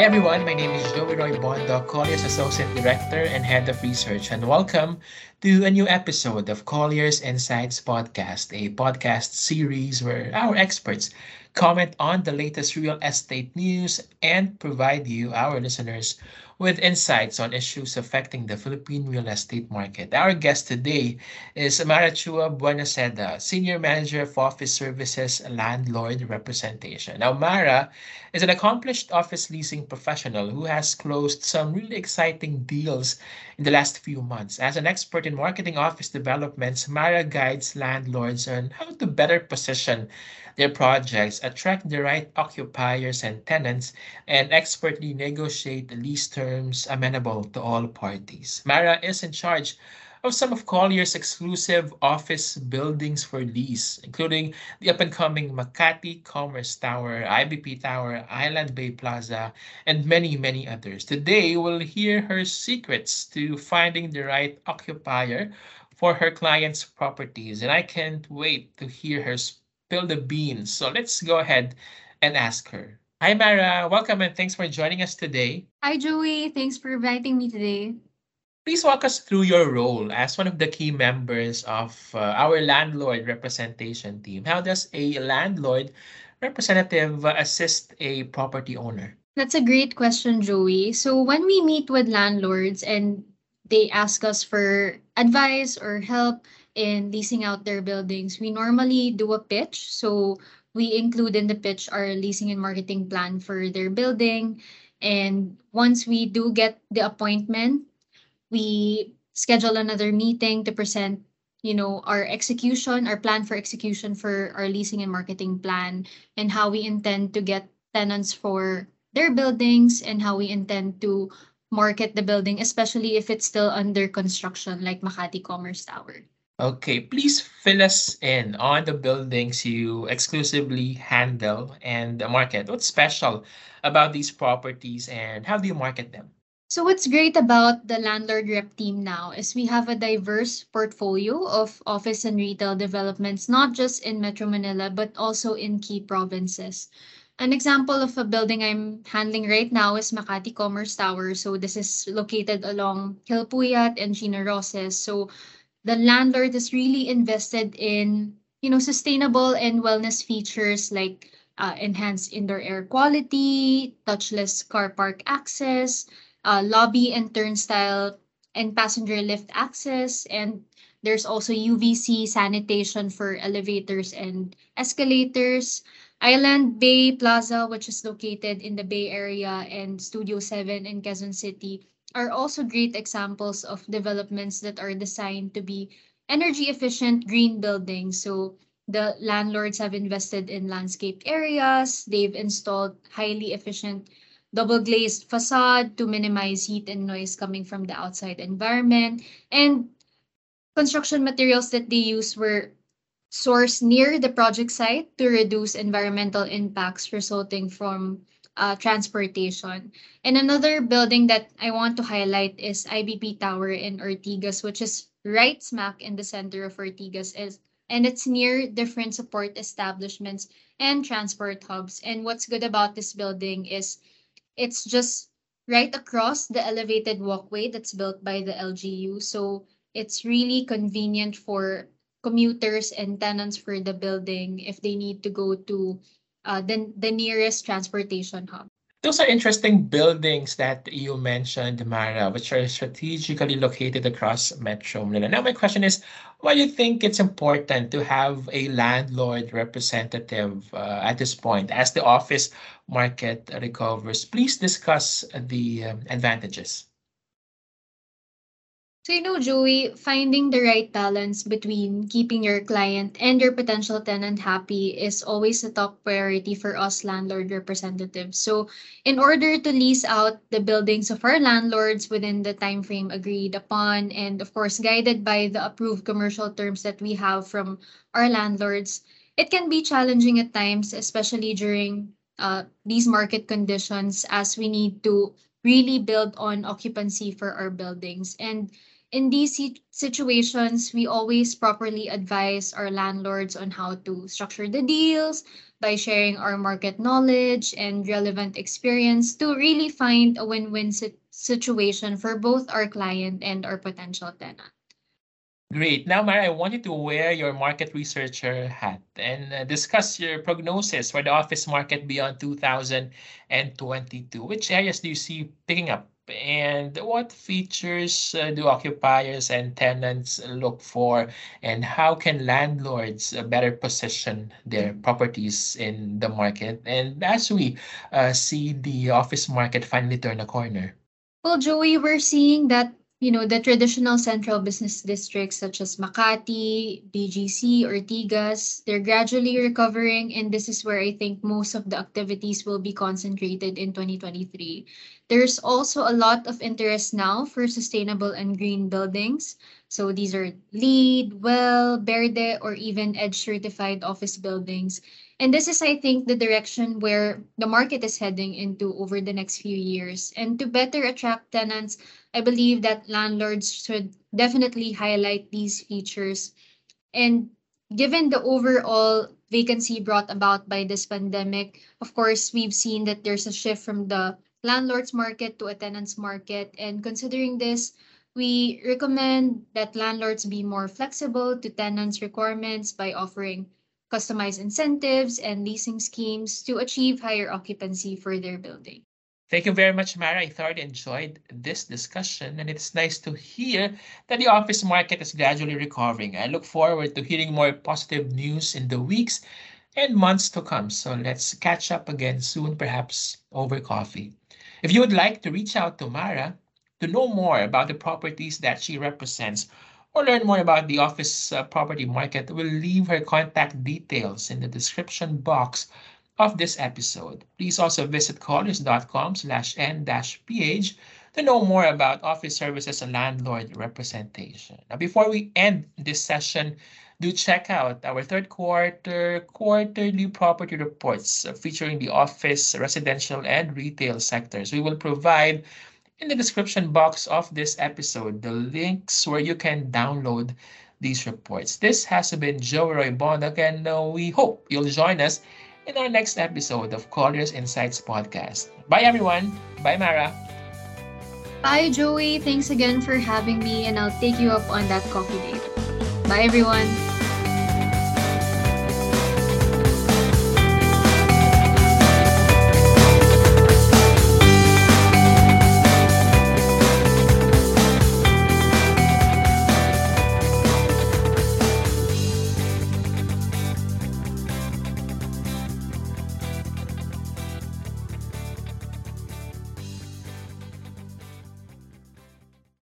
Hi everyone, my name is Joey Roi Bondoc, the Colliers Associate Director and Head of Research, and welcome to a new episode of Colliers Insights Podcast, a podcast series where our experts comment on the latest real estate news and provide you, our listeners, with insights on issues affecting the Philippine real estate market. Our guest today is Mara Chua-Buenaseda, Senior Manager of Office Services Landlord Representation. Now, Mara is an accomplished office leasing professional who has closed some really exciting deals in the last few months. As an expert in marketing office developments, Mara guides landlords on how to better position their projects, attract the right occupiers and tenants, and expertly negotiate the lease terms amenable to all parties. Mara is in charge of some of Colliers exclusive office buildings for lease, including the up-and-coming Makati Commerce Tower, IBP Tower, Island Bay Plaza, and many, many others. Today, we'll hear her secrets to finding the right occupier for her clients' properties, and I can't wait to hear her spill the beans. So let's go ahead and ask her. Hi, Mara. Welcome and thanks for joining us today. Hi, Joey. Thanks for inviting me today. Please walk us through your role as one of the key members of uh, our landlord representation team. How does a landlord representative assist a property owner? That's a great question, Joey. So, when we meet with landlords and they ask us for advice or help in leasing out their buildings, we normally do a pitch. So, we include in the pitch our leasing and marketing plan for their building. And once we do get the appointment, we schedule another meeting to present you know our execution our plan for execution for our leasing and marketing plan and how we intend to get tenants for their buildings and how we intend to market the building especially if it's still under construction like Makati Commerce Tower Okay, please fill us in on the buildings you exclusively handle and the market. What's special about these properties and how do you market them? So what's great about the landlord rep team now is we have a diverse portfolio of office and retail developments, not just in Metro Manila, but also in key provinces. An example of a building I'm handling right now is Makati Commerce Tower. So this is located along Gil Puyat and Chino Roces. So the landlord is really invested in you know sustainable and wellness features like uh, enhanced indoor air quality, touchless car park access, uh, lobby and turnstile and passenger lift access, and there's also UVC sanitation for elevators and escalators. Island Bay Plaza, which is located in the Bay Area, and Studio 7 in Quezon City are also great examples of developments that are designed to be energy efficient green buildings. So the landlords have invested in landscaped areas, they've installed highly efficient double glazed facade to minimize heat and noise coming from the outside environment, and construction materials that they use were sourced near the project site to reduce environmental impacts resulting from uh, transportation. And another building that I want to highlight is IBP Tower in Ortigas, which is right smack in the center of Ortigas, is, and it's near different support establishments and transport hubs. And what's good about this building is it's just right across the elevated walkway that's built by the LGU. So it's really convenient for commuters and tenants for the building if they need to go to uh, the, the nearest transportation hub. Those are interesting buildings that you mentioned, Mara, which are strategically located across Metro Manila. Now, my question is, why do you think it's important to have a landlord representative uh, at this point as the office market recovers? Please discuss the um, advantages. So, you know, Joey, finding the right balance between keeping your client and your potential tenant happy is always a top priority for us landlord representatives. So, in order to lease out the buildings of our landlords within the time frame agreed upon, and of course, guided by the approved commercial terms that we have from our landlords, it can be challenging at times, especially during uh, these market conditions, as we need to really build on occupancy for our buildings. And In these situations, we always properly advise our landlords on how to structure the deals by sharing our market knowledge and relevant experience to really find a win-win situation for both our client and our potential tenant. Great. Now, Mara, I want you to wear your market researcher hat and uh, discuss your prognosis for the office market beyond 2022. Which areas do you see picking up? And what features uh, do occupiers and tenants look for? And how can landlords uh, better position their properties in the market? And as we uh, see the office market finally turn a corner. Well, Joey, we're seeing that you know, the traditional central business districts such as Makati, BGC, Ortigas, they're gradually recovering. And this is where I think most of the activities will be concentrated in 2023. There's also a lot of interest now for sustainable and green buildings. So these are LEED, WELL, Verde, or even EDGE certified office buildings. And this is, I think, the direction where the market is heading into over the next few years. And to better attract tenants, I believe that landlords should definitely highlight these features. And given the overall vacancy brought about by this pandemic, of course, we've seen that there's a shift from the landlord's market to a tenant's market. And considering this, we recommend that landlords be more flexible to tenants' requirements by offering customized incentives, and leasing schemes to achieve higher occupancy for their building. Thank you very much, Mara. I thoroughly enjoyed this discussion, and it's nice to hear that the office market is gradually recovering. I look forward to hearing more positive news in the weeks and months to come. So let's catch up again soon, perhaps over coffee. If you would like to reach out to Mara to know more about the properties that she represents or learn more about the office uh, property market, we'll leave her contact details in the description box of this episode. Please also visit colliers.com slash en-ph to know more about office services and landlord representation. Now, before we end this session, do check out our third quarter quarterly property reports uh, featuring the office, residential, and retail sectors. We will provide in the description box of this episode the links where you can download these reports. This has been Joe Roy and uh, we hope you'll join us in our next episode of Colliers Insights Podcast. Bye, everyone. Bye, Mara. Bye, Joey. Thanks again for having me, and I'll take you up on that coffee date. Bye, everyone.